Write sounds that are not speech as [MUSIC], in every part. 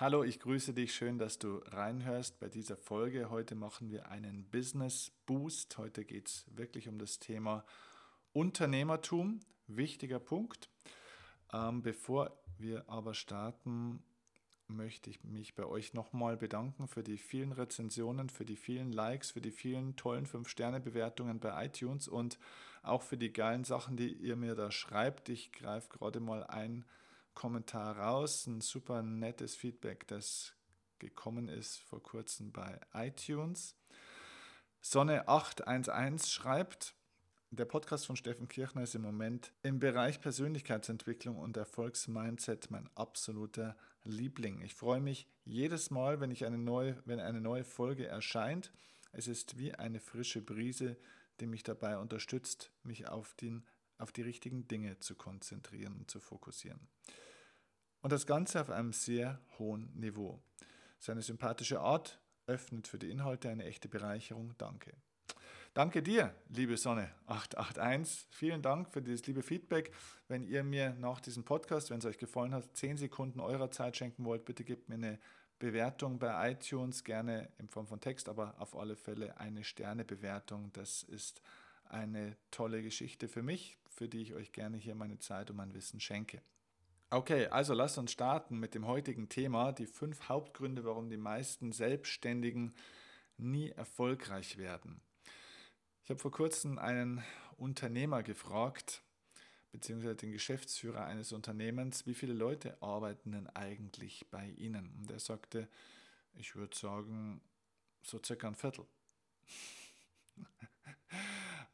Hallo, ich grüße dich. Schön, dass du reinhörst bei dieser Folge. Heute machen wir einen Business Boost. Heute geht es wirklich um das Thema Unternehmertum. Wichtiger Punkt. Ähm, bevor wir aber starten, möchte ich mich bei euch nochmal bedanken für die vielen Rezensionen, für die vielen Likes, für die vielen tollen 5-Sterne-Bewertungen bei iTunes und auch für die geilen Sachen, die ihr mir da schreibt. Ich greife gerade mal ein Kommentar raus, ein super nettes Feedback, das gekommen ist vor kurzem bei iTunes. Sonne811 schreibt, der Podcast von Steffen Kirchner ist im Moment im Bereich Persönlichkeitsentwicklung und Erfolgsmindset mein absoluter Liebling. Ich freue mich jedes Mal, wenn, ich eine neue, wenn eine neue Folge erscheint. Es ist wie eine frische Brise, die mich dabei unterstützt, mich auf, den, auf die richtigen Dinge zu konzentrieren und zu fokussieren. Und das Ganze auf einem sehr hohen Niveau. Seine sympathische Art öffnet für die Inhalte eine echte Bereicherung. Danke. Danke dir, liebe Sonne 881. Vielen Dank für dieses liebe Feedback. Wenn ihr mir nach diesem Podcast, wenn es euch gefallen hat, 10 Sekunden eurer Zeit schenken wollt, bitte gebt mir eine Bewertung bei iTunes, gerne in Form von Text, aber auf alle Fälle eine Sternebewertung. Das ist eine tolle Geschichte für mich, für die ich euch gerne hier meine Zeit und mein Wissen schenke. Okay, also lasst uns starten mit dem heutigen Thema, die fünf Hauptgründe, warum die meisten Selbstständigen nie erfolgreich werden. Ich habe vor kurzem einen Unternehmer gefragt, beziehungsweise den Geschäftsführer eines Unternehmens, wie viele Leute arbeiten denn eigentlich bei Ihnen? Und er sagte, ich würde sagen, so circa ein Viertel.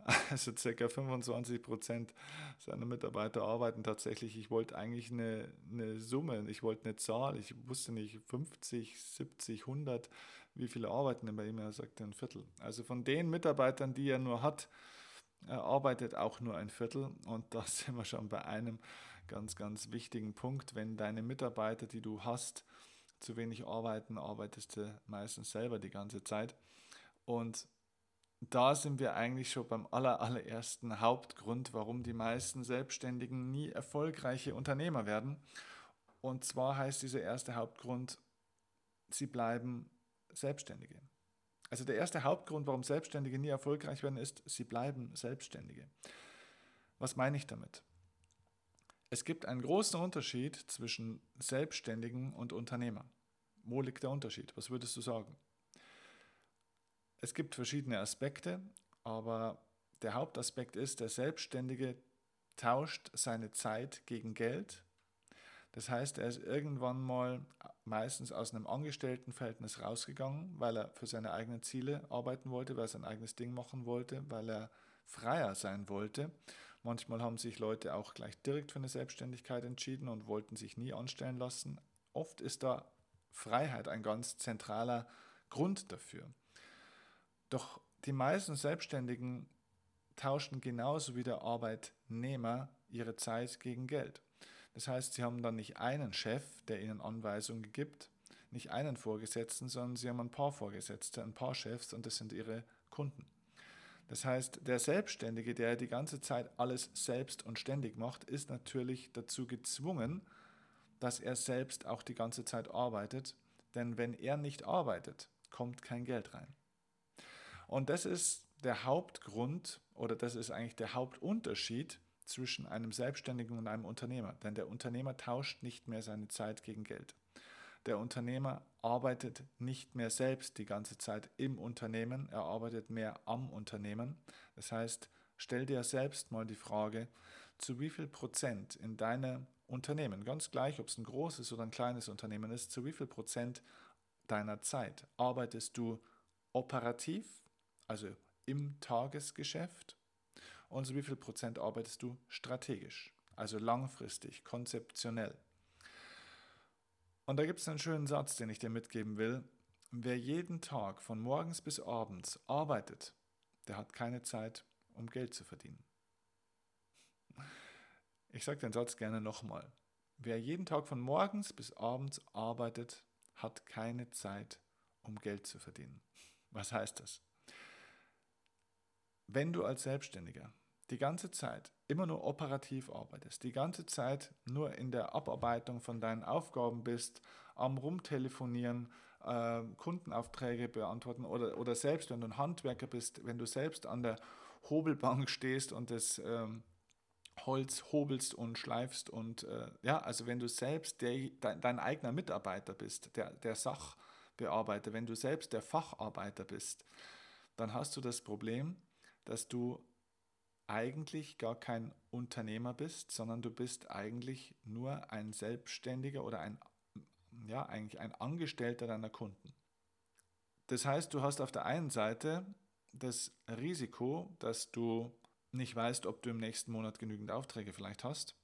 [LAUGHS] Also ca. 25 Prozent seiner Mitarbeiter arbeiten tatsächlich. Ich wollte eigentlich eine, eine Summe, ich wollte eine Zahl, ich wusste nicht 50, 70, 100, wie viele arbeiten denn bei ihm? Er sagte ein Viertel. Also von den Mitarbeitern, die er nur hat, er arbeitet auch nur ein Viertel. Und da [LAUGHS] sind wir schon bei einem ganz, ganz wichtigen Punkt. Wenn deine Mitarbeiter, die du hast, zu wenig arbeiten, arbeitest du meistens selber die ganze Zeit. Und da sind wir eigentlich schon beim aller, allerersten Hauptgrund, warum die meisten Selbstständigen nie erfolgreiche Unternehmer werden. Und zwar heißt dieser erste Hauptgrund, sie bleiben Selbstständige. Also der erste Hauptgrund, warum Selbstständige nie erfolgreich werden, ist, sie bleiben Selbstständige. Was meine ich damit? Es gibt einen großen Unterschied zwischen Selbstständigen und Unternehmer. Wo liegt der Unterschied? Was würdest du sagen? Es gibt verschiedene Aspekte, aber der Hauptaspekt ist, der Selbstständige tauscht seine Zeit gegen Geld. Das heißt, er ist irgendwann mal meistens aus einem Angestelltenverhältnis rausgegangen, weil er für seine eigenen Ziele arbeiten wollte, weil er sein eigenes Ding machen wollte, weil er freier sein wollte. Manchmal haben sich Leute auch gleich direkt für eine Selbstständigkeit entschieden und wollten sich nie anstellen lassen. Oft ist da Freiheit ein ganz zentraler Grund dafür. Doch die meisten Selbstständigen tauschen genauso wie der Arbeitnehmer ihre Zeit gegen Geld. Das heißt, sie haben dann nicht einen Chef, der ihnen Anweisungen gibt, nicht einen Vorgesetzten, sondern sie haben ein paar Vorgesetzte, ein paar Chefs und das sind ihre Kunden. Das heißt, der Selbstständige, der die ganze Zeit alles selbst und ständig macht, ist natürlich dazu gezwungen, dass er selbst auch die ganze Zeit arbeitet, denn wenn er nicht arbeitet, kommt kein Geld rein. Und das ist der Hauptgrund oder das ist eigentlich der Hauptunterschied zwischen einem Selbstständigen und einem Unternehmer. Denn der Unternehmer tauscht nicht mehr seine Zeit gegen Geld. Der Unternehmer arbeitet nicht mehr selbst die ganze Zeit im Unternehmen, er arbeitet mehr am Unternehmen. Das heißt, stell dir selbst mal die Frage, zu wie viel Prozent in deinem Unternehmen, ganz gleich, ob es ein großes oder ein kleines Unternehmen ist, zu wie viel Prozent deiner Zeit arbeitest du operativ also im Tagesgeschäft und so wie viel Prozent arbeitest du strategisch, also langfristig, konzeptionell. Und da gibt es einen schönen Satz, den ich dir mitgeben will. Wer jeden Tag von morgens bis abends arbeitet, der hat keine Zeit, um Geld zu verdienen. Ich sage den Satz gerne nochmal. Wer jeden Tag von morgens bis abends arbeitet, hat keine Zeit, um Geld zu verdienen. Was heißt das? Wenn du als Selbstständiger die ganze Zeit immer nur operativ arbeitest, die ganze Zeit nur in der Abarbeitung von deinen Aufgaben bist, am Rumtelefonieren, äh, Kundenaufträge beantworten oder, oder selbst, wenn du ein Handwerker bist, wenn du selbst an der Hobelbank stehst und das ähm, Holz hobelst und schleifst und äh, ja, also wenn du selbst der, dein, dein eigener Mitarbeiter bist, der, der Sachbearbeiter, wenn du selbst der Facharbeiter bist, dann hast du das Problem, dass du eigentlich gar kein Unternehmer bist, sondern du bist eigentlich nur ein Selbstständiger oder ein, ja, eigentlich ein Angestellter deiner Kunden. Das heißt, du hast auf der einen Seite das Risiko, dass du nicht weißt, ob du im nächsten Monat genügend Aufträge vielleicht hast.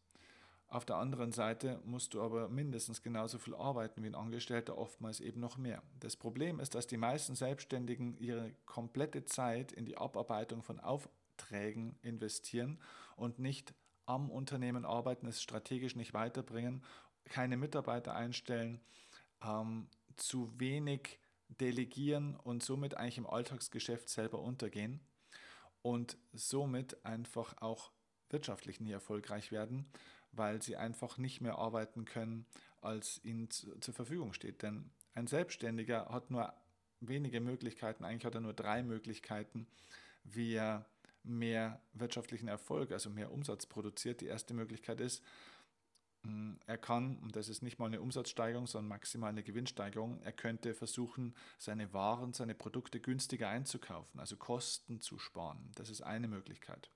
Auf der anderen Seite musst du aber mindestens genauso viel arbeiten wie ein Angestellter, oftmals eben noch mehr. Das Problem ist, dass die meisten Selbstständigen ihre komplette Zeit in die Abarbeitung von Aufträgen investieren und nicht am Unternehmen arbeiten, es strategisch nicht weiterbringen, keine Mitarbeiter einstellen, ähm, zu wenig delegieren und somit eigentlich im Alltagsgeschäft selber untergehen und somit einfach auch wirtschaftlich nie erfolgreich werden, weil sie einfach nicht mehr arbeiten können, als ihnen zu, zur Verfügung steht. Denn ein Selbstständiger hat nur wenige Möglichkeiten, eigentlich hat er nur drei Möglichkeiten, wie er mehr wirtschaftlichen Erfolg, also mehr Umsatz produziert. Die erste Möglichkeit ist, hm, er kann, und das ist nicht mal eine Umsatzsteigerung, sondern maximal eine Gewinnsteigerung, er könnte versuchen, seine Waren, seine Produkte günstiger einzukaufen, also Kosten zu sparen. Das ist eine Möglichkeit.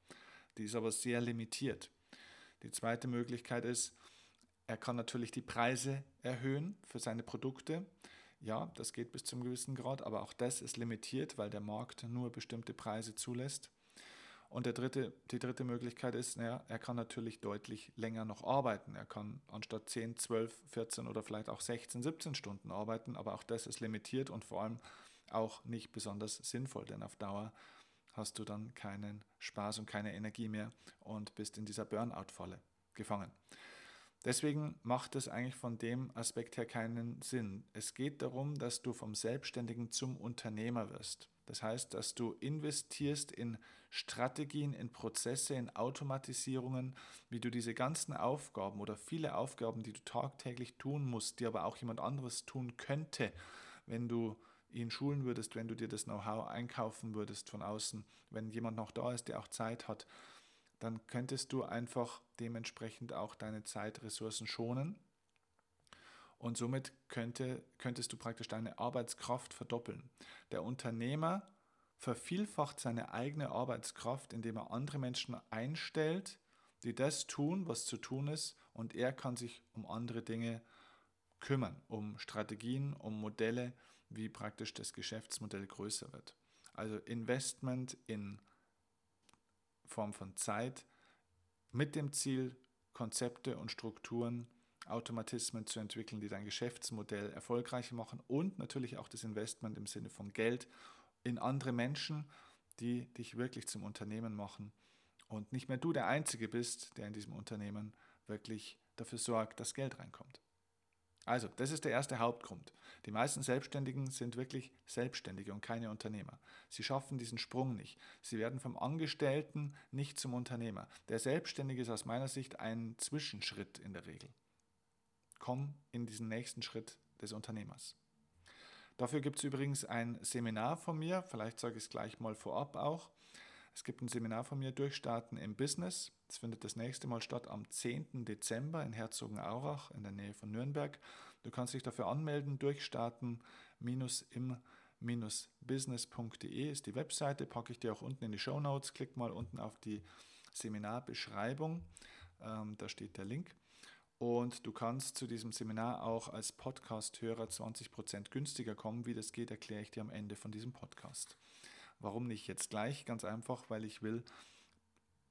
Die ist aber sehr limitiert. Die zweite Möglichkeit ist, er kann natürlich die Preise erhöhen für seine Produkte. Ja, das geht bis zum gewissen Grad, aber auch das ist limitiert, weil der Markt nur bestimmte Preise zulässt. Und der dritte, die dritte Möglichkeit ist, naja, er kann natürlich deutlich länger noch arbeiten. Er kann anstatt 10, 12, 14 oder vielleicht auch 16, 17 Stunden arbeiten, aber auch das ist limitiert und vor allem auch nicht besonders sinnvoll, denn auf Dauer hast du dann keinen Spaß und keine Energie mehr und bist in dieser Burnout-Falle gefangen. Deswegen macht es eigentlich von dem Aspekt her keinen Sinn. Es geht darum, dass du vom Selbstständigen zum Unternehmer wirst. Das heißt, dass du investierst in Strategien, in Prozesse, in Automatisierungen, wie du diese ganzen Aufgaben oder viele Aufgaben, die du tagtäglich tun musst, die aber auch jemand anderes tun könnte, wenn du ihn schulen würdest, wenn du dir das Know-how einkaufen würdest von außen, wenn jemand noch da ist, der auch Zeit hat, dann könntest du einfach dementsprechend auch deine Zeitressourcen schonen und somit könnte, könntest du praktisch deine Arbeitskraft verdoppeln. Der Unternehmer vervielfacht seine eigene Arbeitskraft, indem er andere Menschen einstellt, die das tun, was zu tun ist, und er kann sich um andere Dinge kümmern, um Strategien, um Modelle, wie praktisch das Geschäftsmodell größer wird. Also Investment in Form von Zeit mit dem Ziel, Konzepte und Strukturen Automatismen zu entwickeln, die dein Geschäftsmodell erfolgreicher machen und natürlich auch das Investment im Sinne von Geld in andere Menschen, die dich wirklich zum Unternehmen machen und nicht mehr du der Einzige bist, der in diesem Unternehmen wirklich dafür sorgt, dass Geld reinkommt. Also, das ist der erste Hauptgrund. Die meisten Selbstständigen sind wirklich Selbstständige und keine Unternehmer. Sie schaffen diesen Sprung nicht. Sie werden vom Angestellten nicht zum Unternehmer. Der Selbstständige ist aus meiner Sicht ein Zwischenschritt in der Regel komm in diesen nächsten Schritt des Unternehmers. Dafür gibt es übrigens ein Seminar von mir, vielleicht sage ich es gleich mal vorab auch. Es gibt ein Seminar von mir, Durchstarten im Business. Es findet das nächste Mal statt am 10. Dezember in Herzogenaurach in der Nähe von Nürnberg. Du kannst dich dafür anmelden, durchstarten-im-business.de ist die Webseite, packe ich dir auch unten in die Show Notes. Klick mal unten auf die Seminarbeschreibung, ähm, da steht der Link. Und du kannst zu diesem Seminar auch als Podcast-Hörer 20% günstiger kommen. Wie das geht, erkläre ich dir am Ende von diesem Podcast. Warum nicht jetzt gleich? Ganz einfach, weil ich will,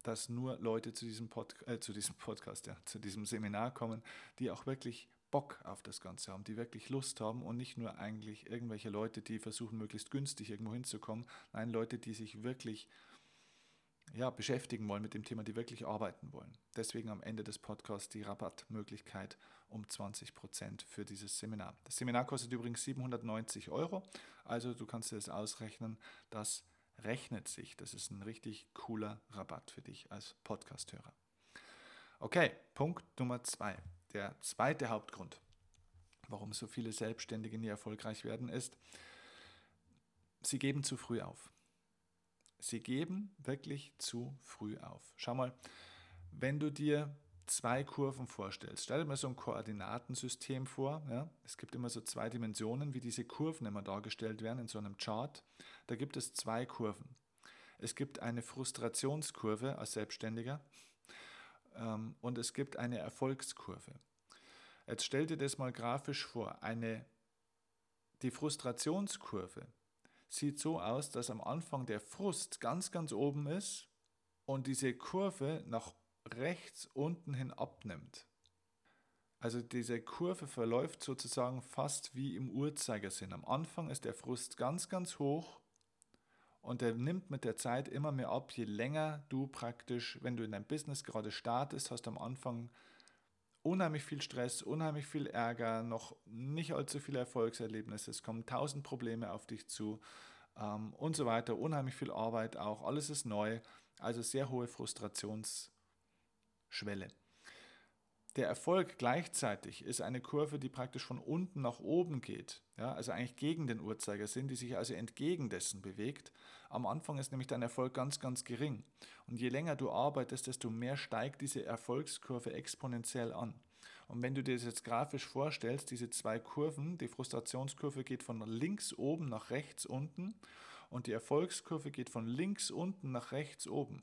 dass nur Leute zu diesem, Pod äh, zu diesem Podcast, ja, zu diesem Seminar kommen, die auch wirklich Bock auf das Ganze haben, die wirklich Lust haben und nicht nur eigentlich irgendwelche Leute, die versuchen, möglichst günstig irgendwo hinzukommen. Nein, Leute, die sich wirklich ja, beschäftigen wollen mit dem Thema, die wirklich arbeiten wollen. Deswegen am Ende des Podcasts die Rabattmöglichkeit um 20% für dieses Seminar. Das Seminar kostet übrigens 790 Euro, also du kannst dir das ausrechnen, dass rechnet sich. Das ist ein richtig cooler Rabatt für dich als Podcasthörer. Okay, Punkt Nummer zwei. Der zweite Hauptgrund, warum so viele Selbstständige nie erfolgreich werden, ist, sie geben zu früh auf. Sie geben wirklich zu früh auf. Schau mal, wenn du dir zwei Kurven vorstellst, stell dir mal so ein Koordinatensystem vor. Ja? Es gibt immer so zwei Dimensionen, wie diese Kurven immer dargestellt werden in so einem Chart. Da gibt es zwei Kurven. Es gibt eine Frustrationskurve als Selbstständiger ähm, und es gibt eine Erfolgskurve. Jetzt stell dir das mal grafisch vor. Eine, die Frustrationskurve sieht so aus, dass am Anfang der Frust ganz, ganz oben ist und diese Kurve nach rechts unten hin abnimmt. Also diese Kurve verläuft sozusagen fast wie im Uhrzeigersinn. Am Anfang ist der Frust ganz, ganz hoch und der nimmt mit der Zeit immer mehr ab, je länger du praktisch, wenn du in deinem Business gerade startest, hast du am Anfang unheimlich viel Stress, unheimlich viel Ärger, noch nicht allzu viele Erfolgserlebnisse, es kommen tausend Probleme auf dich zu ähm, und so weiter, unheimlich viel Arbeit auch, alles ist neu, also sehr hohe Frustrationsschwelle. Der Erfolg gleichzeitig ist eine Kurve, die praktisch von unten nach oben geht, ja, also eigentlich gegen den Uhrzeigersinn, die sich also entgegen dessen bewegt. Am Anfang ist nämlich dein Erfolg ganz, ganz gering. Und je länger du arbeitest, desto mehr steigt diese Erfolgskurve exponentiell an. Und wenn du dir das jetzt grafisch vorstellst, diese zwei Kurven, die Frustrationskurve geht von links oben nach rechts unten und die Erfolgskurve geht von links unten nach rechts oben.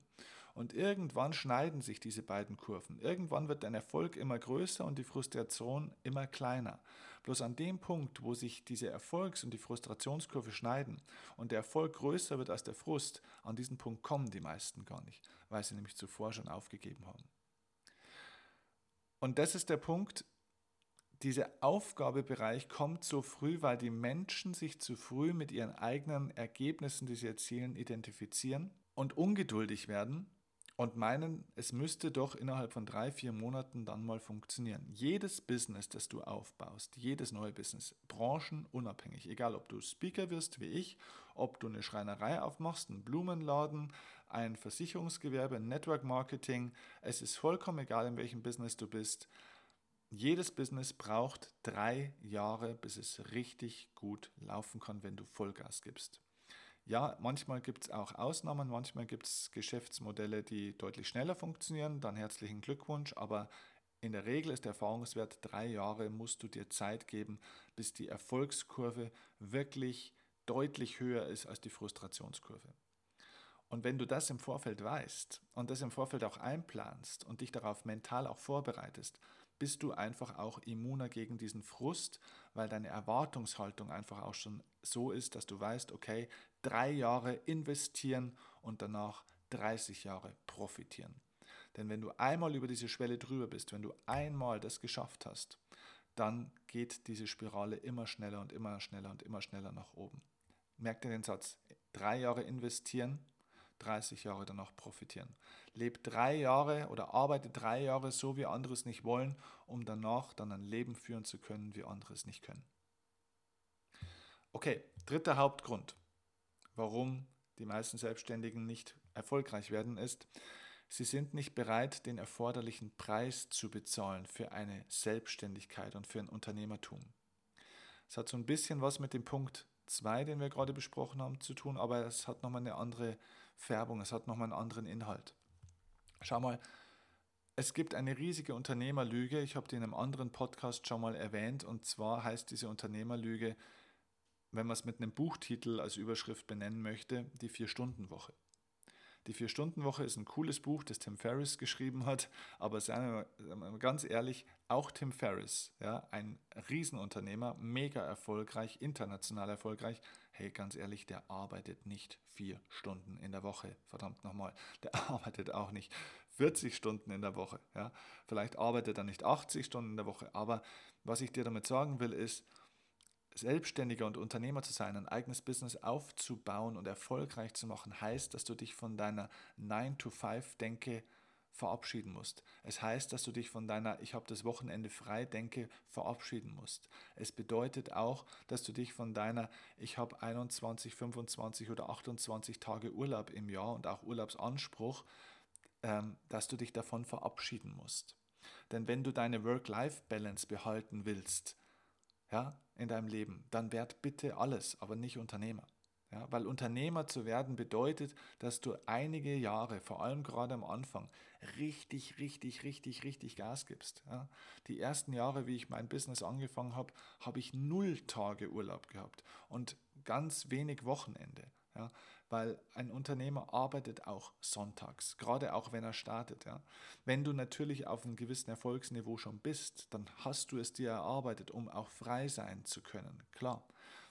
Und irgendwann schneiden sich diese beiden Kurven. Irgendwann wird dein Erfolg immer größer und die Frustration immer kleiner. Bloß an dem Punkt, wo sich diese Erfolgs- und die Frustrationskurve schneiden und der Erfolg größer wird als der Frust, an diesen Punkt kommen die meisten gar nicht, weil sie nämlich zuvor schon aufgegeben haben. Und das ist der Punkt, dieser Aufgabebereich kommt so früh, weil die Menschen sich zu früh mit ihren eigenen Ergebnissen, die sie erzielen, identifizieren und ungeduldig werden und meinen, es müsste doch innerhalb von drei, vier Monaten dann mal funktionieren. Jedes Business, das du aufbaust, jedes neue Business, branchenunabhängig, egal ob du Speaker wirst wie ich, ob du eine Schreinerei aufmachst, einen Blumenladen, ein Versicherungsgewerbe, Network Marketing, es ist vollkommen egal, in welchem Business du bist. Jedes Business braucht drei Jahre, bis es richtig gut laufen kann, wenn du Vollgas gibst. Ja, manchmal gibt es auch Ausnahmen, manchmal gibt es Geschäftsmodelle, die deutlich schneller funktionieren, dann herzlichen Glückwunsch, aber in der Regel ist der Erfahrungswert drei Jahre, musst du dir Zeit geben, bis die Erfolgskurve wirklich deutlich höher ist als die Frustrationskurve. Und wenn du das im Vorfeld weißt und das im Vorfeld auch einplanst und dich darauf mental auch vorbereitest, bist du einfach auch immuner gegen diesen Frust, weil deine Erwartungshaltung einfach auch schon so ist, dass du weißt, okay, drei Jahre investieren und danach 30 Jahre profitieren. Denn wenn du einmal über diese Schwelle drüber bist, wenn du einmal das geschafft hast, dann geht diese Spirale immer schneller und immer schneller und immer schneller nach oben. Merk dir den Satz, drei Jahre investieren, 30 Jahre danach profitieren. Leb drei Jahre oder arbeite drei Jahre so, wie andere es nicht wollen, um danach dann ein Leben führen zu können, wie andere es nicht können. Okay, dritter Hauptgrund warum die meisten Selbstständigen nicht erfolgreich werden, ist, sie sind nicht bereit, den erforderlichen Preis zu bezahlen für eine Selbstständigkeit und für ein Unternehmertum. Es hat so ein bisschen was mit dem Punkt 2, den wir gerade besprochen haben, zu tun, aber es hat nochmal eine andere Färbung, es hat nochmal einen anderen Inhalt. Schau mal, es gibt eine riesige Unternehmerlüge, ich habe die in einem anderen Podcast schon mal erwähnt, und zwar heißt diese Unternehmerlüge, wenn man es mit einem Buchtitel als Überschrift benennen möchte, die Vier-Stunden-Woche. Die Vier-Stunden-Woche ist ein cooles Buch, das Tim Ferriss geschrieben hat, aber seien wir mal ganz ehrlich, auch Tim Ferriss, ja, ein Riesenunternehmer, mega erfolgreich, international erfolgreich, hey, ganz ehrlich, der arbeitet nicht vier Stunden in der Woche, verdammt nochmal, der [LAUGHS] arbeitet auch nicht 40 Stunden in der Woche, ja, vielleicht arbeitet er nicht 80 Stunden in der Woche, aber was ich dir damit sagen will, ist, Selbstständiger und Unternehmer zu sein, ein eigenes Business aufzubauen und erfolgreich zu machen, heißt, dass du dich von deiner 9-to-5-Denke verabschieden musst. Es heißt, dass du dich von deiner Ich habe das Wochenende frei denke verabschieden musst. Es bedeutet auch, dass du dich von deiner Ich habe 21, 25 oder 28 Tage Urlaub im Jahr und auch Urlaubsanspruch, ähm, dass du dich davon verabschieden musst. Denn wenn du deine Work-Life-Balance behalten willst, ja, in deinem Leben, dann werd bitte alles, aber nicht Unternehmer. Ja, weil Unternehmer zu werden bedeutet, dass du einige Jahre, vor allem gerade am Anfang, richtig, richtig, richtig, richtig Gas gibst. Ja. Die ersten Jahre, wie ich mein Business angefangen habe, habe ich null Tage Urlaub gehabt und ganz wenig Wochenende. Ja, weil ein Unternehmer arbeitet auch sonntags, gerade auch wenn er startet. Ja. Wenn du natürlich auf einem gewissen Erfolgsniveau schon bist, dann hast du es dir erarbeitet, um auch frei sein zu können. Klar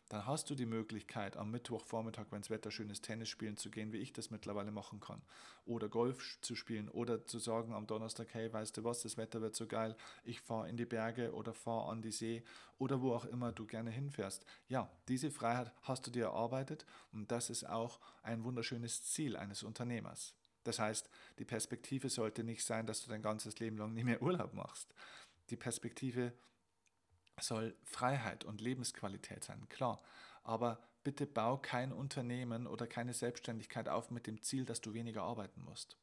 dann hast du die Möglichkeit, am Mittwochvormittag, wenn das Wetter schön ist, Tennis spielen zu gehen, wie ich das mittlerweile machen kann. Oder Golf zu spielen oder zu sagen am Donnerstag, hey, weißt du was, das Wetter wird so geil, ich fahre in die Berge oder fahre an die See oder wo auch immer du gerne hinfährst. Ja, diese Freiheit hast du dir erarbeitet und das ist auch ein wunderschönes Ziel eines Unternehmers. Das heißt, die Perspektive sollte nicht sein, dass du dein ganzes Leben lang nie mehr Urlaub machst. Die Perspektive soll Freiheit und Lebensqualität sein, klar. Aber bitte bau kein Unternehmen oder keine Selbstständigkeit auf mit dem Ziel, dass du weniger arbeiten musst.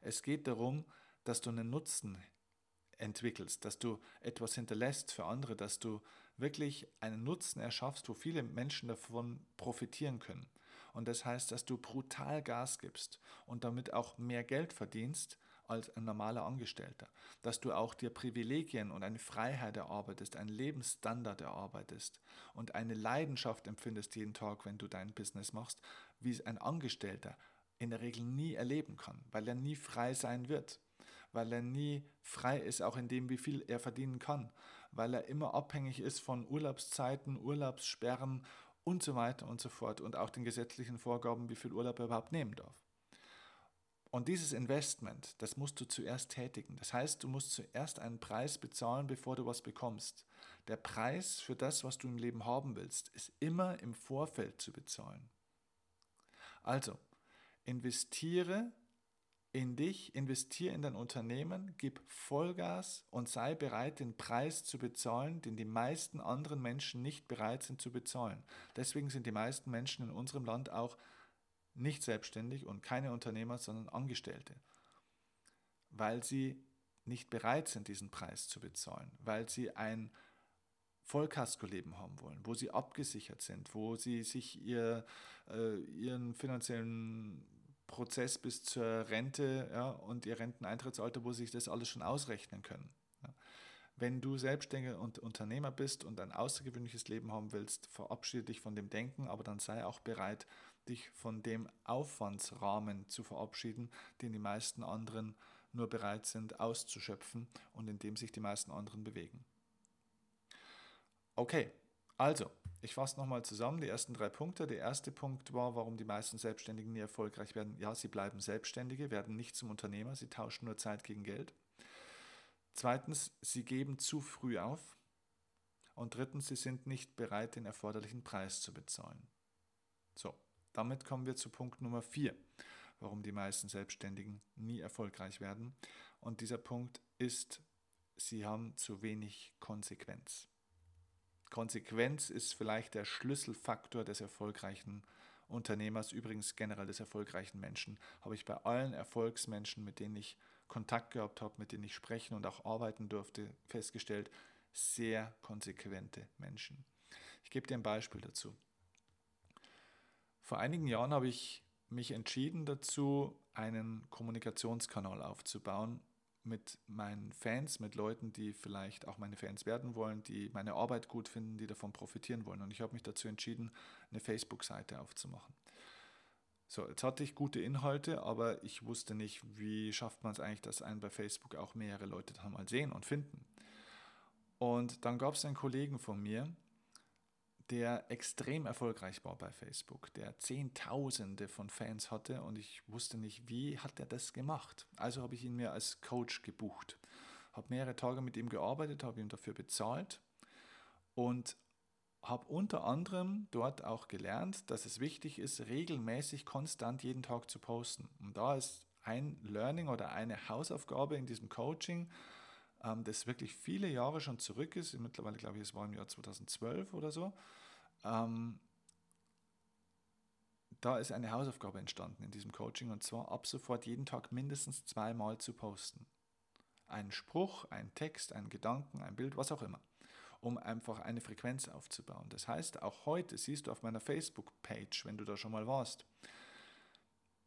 Es geht darum, dass du einen Nutzen entwickelst, dass du etwas hinterlässt für andere, dass du wirklich einen Nutzen erschaffst, wo viele Menschen davon profitieren können. Und das heißt, dass du brutal Gas gibst und damit auch mehr Geld verdienst, als ein normaler Angestellter, dass du auch dir Privilegien und eine Freiheit erarbeitest, einen Lebensstandard erarbeitest und eine Leidenschaft empfindest jeden Tag, wenn du dein Business machst, wie es ein Angestellter in der Regel nie erleben kann, weil er nie frei sein wird, weil er nie frei ist, auch in dem, wie viel er verdienen kann, weil er immer abhängig ist von Urlaubszeiten, Urlaubssperren und so weiter und so fort und auch den gesetzlichen Vorgaben, wie viel Urlaub er überhaupt nehmen darf. Und dieses Investment, das musst du zuerst tätigen. Das heißt, du musst zuerst einen Preis bezahlen, bevor du was bekommst. Der Preis für das, was du im Leben haben willst, ist immer im Vorfeld zu bezahlen. Also, investiere in dich, investiere in dein Unternehmen, gib Vollgas und sei bereit, den Preis zu bezahlen, den die meisten anderen Menschen nicht bereit sind zu bezahlen. Deswegen sind die meisten Menschen in unserem Land auch nicht selbstständig und keine Unternehmer, sondern Angestellte, weil sie nicht bereit sind, diesen Preis zu bezahlen, weil sie ein Vollkasko-Leben haben wollen, wo sie abgesichert sind, wo sie sich ihr, äh, ihren finanziellen Prozess bis zur Rente ja, und ihr Renteneintrittsalter, wo sie sich das alles schon ausrechnen können. Ja. Wenn du Selbstständiger und Unternehmer bist und ein außergewöhnliches Leben haben willst, verabschiede dich von dem Denken, aber dann sei auch bereit, dich von dem Aufwandsrahmen zu verabschieden, den die meisten anderen nur bereit sind auszuschöpfen und in dem sich die meisten anderen bewegen. Okay, also, ich fasse nochmal zusammen die ersten drei Punkte. Der erste Punkt war, warum die meisten Selbstständigen nie erfolgreich werden. Ja, sie bleiben Selbstständige, werden nicht zum Unternehmer, sie tauschen nur Zeit gegen Geld. Zweitens, sie geben zu früh auf. Und drittens, sie sind nicht bereit, den erforderlichen Preis zu bezahlen. So, damit kommen wir zu Punkt Nummer 4, warum die meisten Selbstständigen nie erfolgreich werden. Und dieser Punkt ist, sie haben zu wenig Konsequenz. Konsequenz ist vielleicht der Schlüsselfaktor des erfolgreichen Unternehmers, übrigens generell des erfolgreichen Menschen. Habe ich bei allen Erfolgsmenschen, mit denen ich Kontakt gehabt habe, mit denen ich sprechen und auch arbeiten durfte, festgestellt, sehr konsequente Menschen. Ich gebe dir ein Beispiel dazu. Vor einigen Jahren habe ich mich entschieden dazu, einen Kommunikationskanal aufzubauen mit meinen Fans, mit Leuten, die vielleicht auch meine Fans werden wollen, die meine Arbeit gut finden, die davon profitieren wollen. Und ich habe mich dazu entschieden, eine Facebook-Seite aufzumachen. So, jetzt hatte ich gute Inhalte, aber ich wusste nicht, wie schafft man es eigentlich, dass einen bei Facebook auch mehrere Leute dann mal sehen und finden. Und dann gab es einen Kollegen von mir, der extrem erfolgreich war bei Facebook, der Zehntausende von Fans hatte und ich wusste nicht, wie hat er das gemacht. Also habe ich ihn mir als Coach gebucht, habe mehrere Tage mit ihm gearbeitet, habe ihm dafür bezahlt und habe unter anderem dort auch gelernt, dass es wichtig ist, regelmäßig konstant jeden Tag zu posten. Und da ist ein Learning oder eine Hausaufgabe in diesem Coaching, ähm, das wirklich viele Jahre schon zurück ist. Mittlerweile glaube ich, es war im Jahr 2012 oder so. Ähm, da ist eine Hausaufgabe entstanden in diesem Coaching und zwar ab sofort jeden Tag mindestens zweimal zu posten. Einen Spruch, einen Text, einen Gedanken, ein Bild, was auch immer, um einfach eine Frequenz aufzubauen. Das heißt, auch heute siehst du auf meiner Facebook-Page, wenn du da schon mal warst,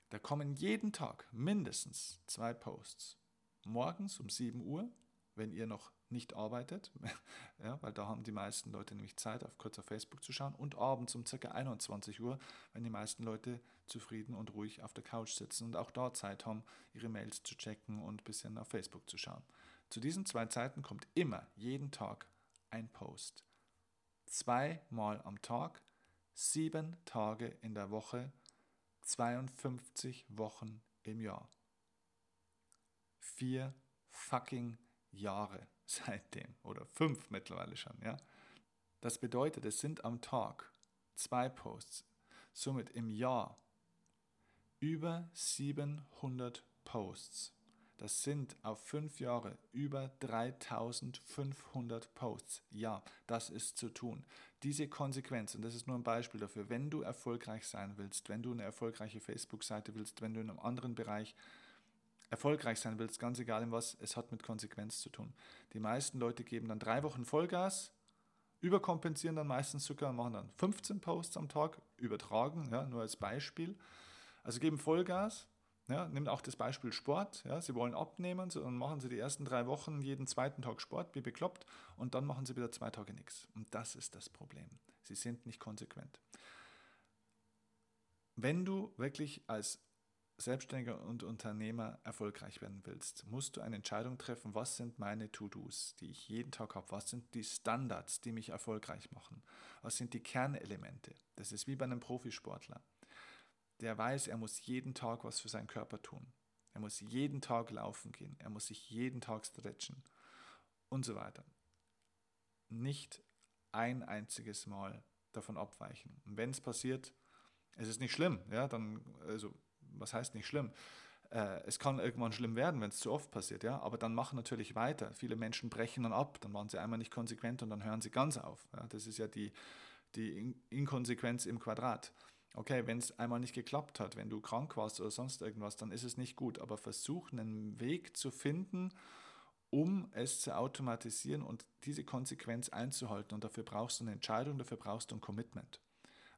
da kommen jeden Tag mindestens zwei Posts. Morgens um 7 Uhr, wenn ihr noch nicht arbeitet, [LAUGHS] ja, weil da haben die meisten Leute nämlich Zeit, auf kurz auf Facebook zu schauen, und abends um ca. 21 Uhr, wenn die meisten Leute zufrieden und ruhig auf der Couch sitzen und auch da Zeit haben, ihre Mails zu checken und ein bisschen auf Facebook zu schauen. Zu diesen zwei Zeiten kommt immer, jeden Tag, ein Post. Zweimal am Tag, sieben Tage in der Woche, 52 Wochen im Jahr. Vier fucking Jahre [LAUGHS] seitdem oder fünf mittlerweile schon. Ja? Das bedeutet, es sind am Tag zwei Posts, somit im Jahr über 700 Posts. Das sind auf fünf Jahre über 3500 Posts. Ja, das ist zu tun. Diese Konsequenz, und das ist nur ein Beispiel dafür, wenn du erfolgreich sein willst, wenn du eine erfolgreiche Facebook-Seite willst, wenn du in einem anderen Bereich erfolgreich sein willst, ganz egal in was, es hat mit Konsequenz zu tun. Die meisten Leute geben dann drei Wochen Vollgas, überkompensieren dann meistens sogar, machen dann 15 Posts am Tag, übertragen, ja, nur als Beispiel. Also geben Vollgas, ja, nimm auch das Beispiel Sport. Ja, sie wollen abnehmen, so, dann machen sie die ersten drei Wochen jeden zweiten Tag Sport, wie bekloppt, und dann machen sie wieder zwei Tage nichts. Und das ist das Problem. Sie sind nicht konsequent. Wenn du wirklich als Selbstständiger und Unternehmer erfolgreich werden willst, musst du eine Entscheidung treffen, was sind meine To-Dos, die ich jeden Tag habe, was sind die Standards, die mich erfolgreich machen, was sind die Kernelemente. Das ist wie bei einem Profisportler. Der weiß, er muss jeden Tag was für seinen Körper tun. Er muss jeden Tag laufen gehen, er muss sich jeden Tag stretchen und so weiter. Nicht ein einziges Mal davon abweichen. Und wenn es passiert, es ist nicht schlimm, ja, dann, also was heißt nicht schlimm? Äh, es kann irgendwann schlimm werden, wenn es zu oft passiert, ja, aber dann machen natürlich weiter. Viele Menschen brechen dann ab, dann waren sie einmal nicht konsequent und dann hören sie ganz auf. Ja. Das ist ja die, die Inkonsequenz im Quadrat. Okay, wenn es einmal nicht geklappt hat, wenn du krank warst oder sonst irgendwas, dann ist es nicht gut. Aber versuch einen Weg zu finden, um es zu automatisieren und diese Konsequenz einzuhalten. Und dafür brauchst du eine Entscheidung, dafür brauchst du ein Commitment.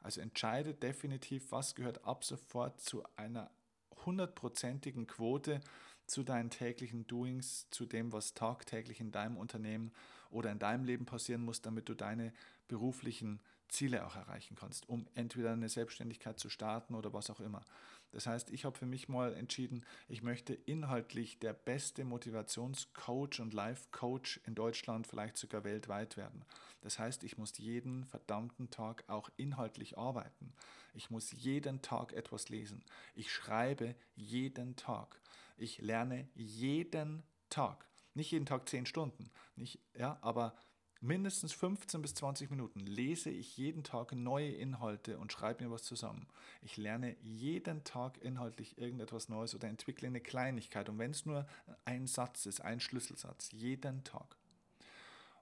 Also entscheide definitiv, was gehört ab sofort zu einer hundertprozentigen Quote zu deinen täglichen Doings, zu dem, was tagtäglich in deinem Unternehmen oder in deinem Leben passieren muss, damit du deine beruflichen Ziele auch erreichen kannst, um entweder eine Selbstständigkeit zu starten oder was auch immer. Das heißt, ich habe für mich mal entschieden, ich möchte inhaltlich der beste Motivationscoach und Life-Coach in Deutschland, vielleicht sogar weltweit werden. Das heißt, ich muss jeden verdammten Tag auch inhaltlich arbeiten. Ich muss jeden Tag etwas lesen. Ich schreibe jeden Tag. Ich lerne jeden Tag. Nicht jeden Tag zehn Stunden, nicht, ja, aber mindestens 15 bis 20 Minuten lese ich jeden Tag neue Inhalte und schreibe mir was zusammen. Ich lerne jeden Tag inhaltlich irgendetwas Neues oder entwickle eine Kleinigkeit. Und wenn es nur ein Satz ist, ein Schlüsselsatz, jeden Tag.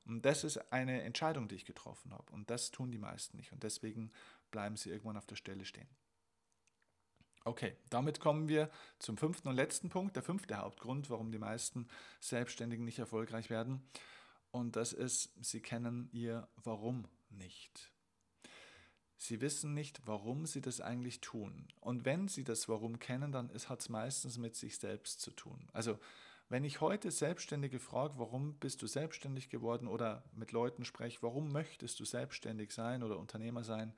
Und das ist eine Entscheidung, die ich getroffen habe. Und das tun die meisten nicht. Und deswegen bleiben sie irgendwann auf der Stelle stehen. Okay, damit kommen wir zum fünften und letzten Punkt, der fünfte Hauptgrund, warum die meisten Selbstständigen nicht erfolgreich werden. Und das ist, sie kennen ihr Warum nicht. Sie wissen nicht, warum sie das eigentlich tun. Und wenn sie das Warum kennen, dann hat es meistens mit sich selbst zu tun. Also wenn ich heute Selbstständige frage, warum bist du selbstständig geworden oder mit Leuten spreche, warum möchtest du selbstständig sein oder Unternehmer sein,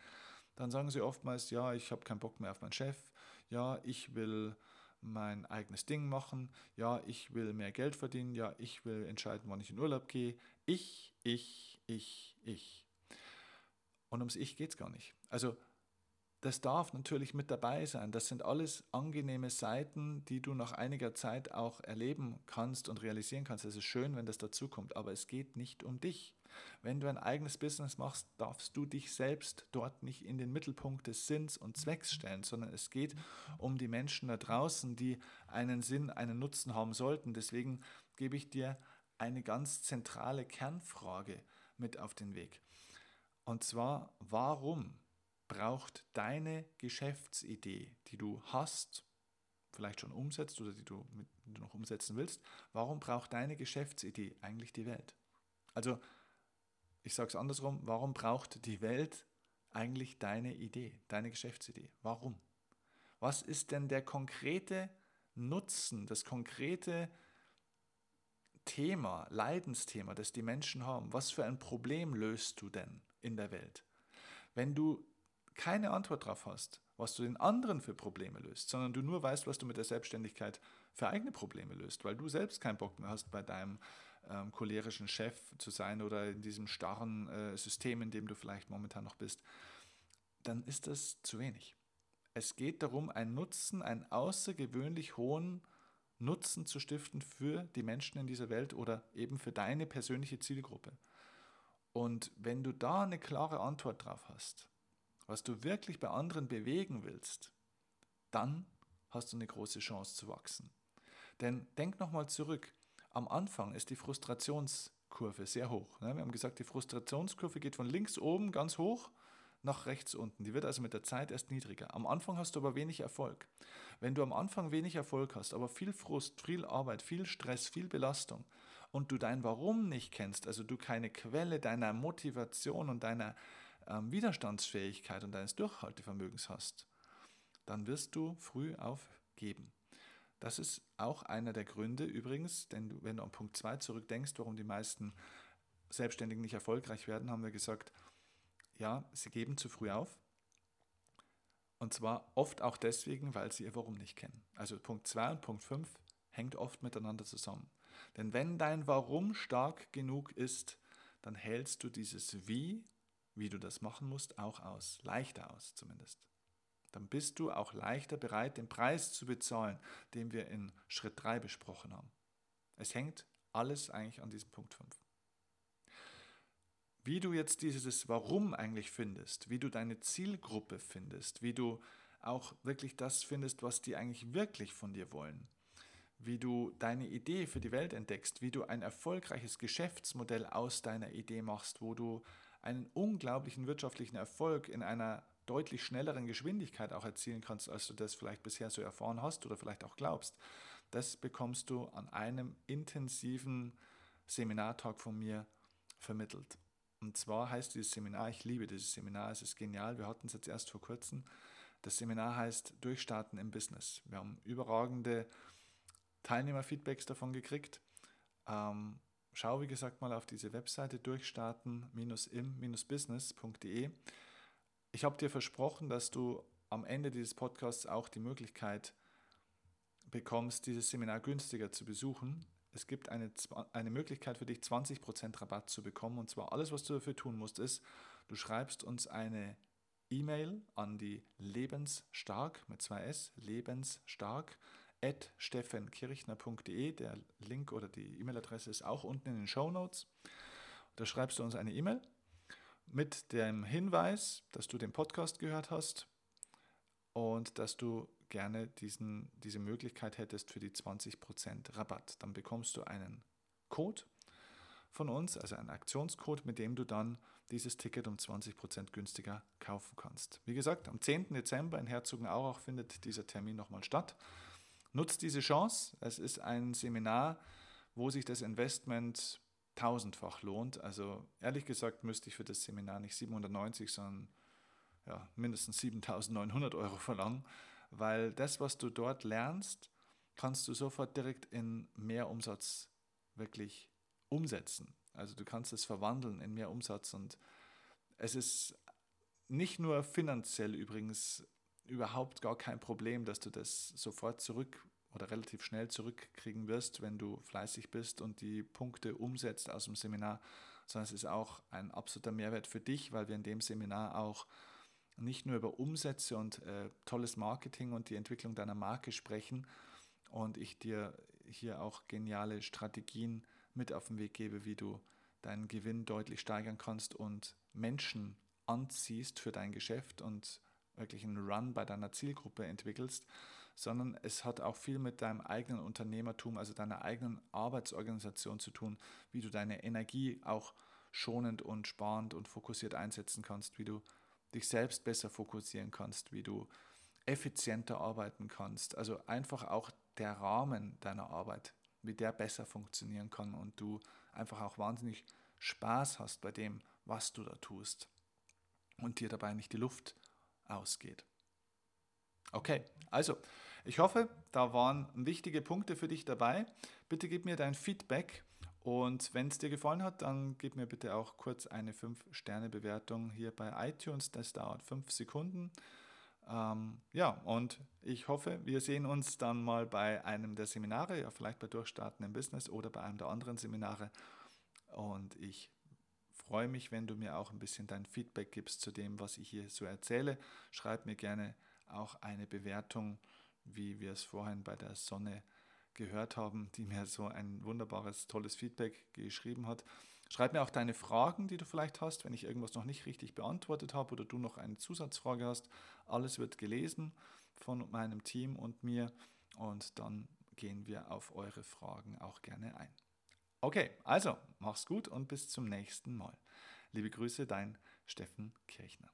dann sagen sie oftmals, ja, ich habe keinen Bock mehr auf meinen Chef, ja, ich will mein eigenes Ding machen, ja, ich will mehr Geld verdienen, ja, ich will entscheiden, wann ich in Urlaub gehe. Ich, ich, ich, ich. Und ums Ich geht es gar nicht. Also das darf natürlich mit dabei sein. Das sind alles angenehme Seiten, die du nach einiger Zeit auch erleben kannst und realisieren kannst. Es ist schön, wenn das dazukommt, aber es geht nicht um dich. Wenn du ein eigenes Business machst, darfst du dich selbst dort nicht in den Mittelpunkt des Sinns und Zwecks stellen, sondern es geht um die Menschen da draußen, die einen Sinn, einen Nutzen haben sollten. Deswegen gebe ich dir eine ganz zentrale Kernfrage mit auf den Weg. Und zwar, warum braucht deine Geschäftsidee, die du hast, vielleicht schon umsetzt oder die du, noch umsetzen willst, warum braucht deine Geschäftsidee eigentlich die Welt? Also, ich sage es andersrum, warum braucht die Welt eigentlich deine Idee, deine Geschäftsidee? Warum? Was ist denn der konkrete Nutzen, das konkrete Thema, Leidensthema, das die Menschen haben? Was für ein Problem löst du denn in der Welt? Wenn du keine Antwort darauf hast, was du den anderen für Probleme löst, sondern du nur weißt, was du mit der Selbstständigkeit für eigene Probleme löst, weil du selbst keinen Bock mehr hast, bei deinem ähm, cholerischen Chef zu sein oder in diesem starren äh, System, in dem du vielleicht momentan noch bist, dann ist das zu wenig. Es geht darum, einen Nutzen, einen außergewöhnlich hohen Nutzen zu stiften für die Menschen in dieser Welt oder eben für deine persönliche Zielgruppe. Und wenn du da eine klare Antwort drauf hast, was du wirklich bei anderen bewegen willst, dann hast du eine große Chance zu wachsen. Denn denk nochmal zurück, am Anfang ist die Frustrationskurve sehr hoch. Ne? Wir haben gesagt, die Frustrationskurve geht von links oben ganz hoch nach rechts unten. Die wird also mit der Zeit erst niedriger. Am Anfang hast du aber wenig Erfolg. Wenn du am Anfang wenig Erfolg hast, aber viel Frust, viel Arbeit, viel Stress, viel Belastung und du dein Warum nicht kennst, also du keine Quelle deiner Motivation und deiner ähm, Widerstandsfähigkeit und deines Durchhaltevermögens hast, dann wirst du früh aufgeben. Das ist auch einer der Gründe übrigens, denn wenn du an Punkt 2 zurückdenkst, warum die meisten Selbstständigen nicht erfolgreich werden, haben wir gesagt, ja, sie geben zu früh auf. Und zwar oft auch deswegen, weil sie ihr Warum nicht kennen. Also Punkt 2 und Punkt 5 hängt oft miteinander zusammen. Denn wenn dein Warum stark genug ist, dann hältst du dieses Wie, wie du das machen musst, auch aus. Leichter aus zumindest dann bist du auch leichter bereit, den Preis zu bezahlen, den wir in Schritt 3 besprochen haben. Es hängt alles eigentlich an diesem Punkt 5. Wie du jetzt dieses Warum eigentlich findest, wie du deine Zielgruppe findest, wie du auch wirklich das findest, was die eigentlich wirklich von dir wollen, wie du deine Idee für die Welt entdeckst, wie du ein erfolgreiches Geschäftsmodell aus deiner Idee machst, wo du einen unglaublichen wirtschaftlichen Erfolg in einer deutlich schnelleren Geschwindigkeit auch erzielen kannst, als du das vielleicht bisher so erfahren hast oder vielleicht auch glaubst, das bekommst du an einem intensiven Seminartag von mir vermittelt. Und zwar heißt dieses Seminar, ich liebe dieses Seminar, es ist genial, wir hatten es jetzt erst vor kurzem. Das Seminar heißt Durchstarten im Business. Wir haben überragende Teilnehmerfeedbacks davon gekriegt. Ähm, schau, wie gesagt, mal auf diese Webseite durchstarten-im-business.de. Ich habe dir versprochen, dass du am Ende dieses Podcasts auch die Möglichkeit bekommst, dieses Seminar günstiger zu besuchen. Es gibt eine, eine Möglichkeit für dich, 20% Rabatt zu bekommen. Und zwar alles, was du dafür tun musst, ist, du schreibst uns eine E-Mail an die lebensstark mit zwei S, lebensstark at steffenkirchner.de. Der Link oder die E-Mail-Adresse ist auch unten in den Show Notes. Da schreibst du uns eine E-Mail mit dem Hinweis, dass du den Podcast gehört hast und dass du gerne diesen, diese Möglichkeit hättest für die 20% Rabatt. Dann bekommst du einen Code von uns, also einen Aktionscode, mit dem du dann dieses Ticket um 20% günstiger kaufen kannst. Wie gesagt, am 10. Dezember in Herzogenaurach findet dieser Termin nochmal statt. Nutzt diese Chance. Es ist ein Seminar, wo sich das Investment tausendfach lohnt. Also ehrlich gesagt müsste ich für das Seminar nicht 790, sondern ja, mindestens 7900 Euro verlangen, weil das, was du dort lernst, kannst du sofort direkt in mehr Umsatz wirklich umsetzen. Also du kannst es verwandeln in mehr Umsatz und es ist nicht nur finanziell übrigens überhaupt gar kein Problem, dass du das sofort zurück oder relativ schnell zurückkriegen wirst, wenn du fleißig bist und die Punkte umsetzt aus dem Seminar, sondern es ist auch ein absoluter Mehrwert für dich, weil wir in dem Seminar auch nicht nur über Umsätze und äh, tolles Marketing und die Entwicklung deiner Marke sprechen und ich dir hier auch geniale Strategien mit auf den Weg gebe, wie du deinen Gewinn deutlich steigern kannst und Menschen anziehst für dein Geschäft und wirklich einen Run bei deiner Zielgruppe entwickelst, sondern es hat auch viel mit deinem eigenen Unternehmertum, also deiner eigenen Arbeitsorganisation zu tun, wie du deine Energie auch schonend und sparend und fokussiert einsetzen kannst, wie du dich selbst besser fokussieren kannst, wie du effizienter arbeiten kannst. Also einfach auch der Rahmen deiner Arbeit, wie der besser funktionieren kann und du einfach auch wahnsinnig Spaß hast bei dem, was du da tust und dir dabei nicht die Luft ausgeht. Okay, also ich hoffe, da waren wichtige Punkte für dich dabei. Bitte gib mir dein Feedback und wenn es dir gefallen hat, dann gib mir bitte auch kurz eine 5-Sterne-Bewertung hier bei iTunes. Das dauert 5 Sekunden. Ähm, ja, und ich hoffe, wir sehen uns dann mal bei einem der Seminare, ja, vielleicht bei Durchstarten im Business oder bei einem der anderen Seminare. Und ich freue mich, wenn du mir auch ein bisschen dein Feedback gibst zu dem, was ich hier so erzähle. Schreib mir gerne auch eine Bewertung, wie wir es vorhin bei der Sonne gehört haben, die mir so ein wunderbares, tolles Feedback geschrieben hat. Schreib mir auch deine Fragen, die du vielleicht hast, wenn ich irgendwas noch nicht richtig beantwortet habe oder du noch eine Zusatzfrage hast. Alles wird gelesen von meinem Team und mir und dann gehen wir auf eure Fragen auch gerne ein. Okay, also mach's gut und bis zum nächsten Mal. Liebe Grüße, dein Steffen Kirchner.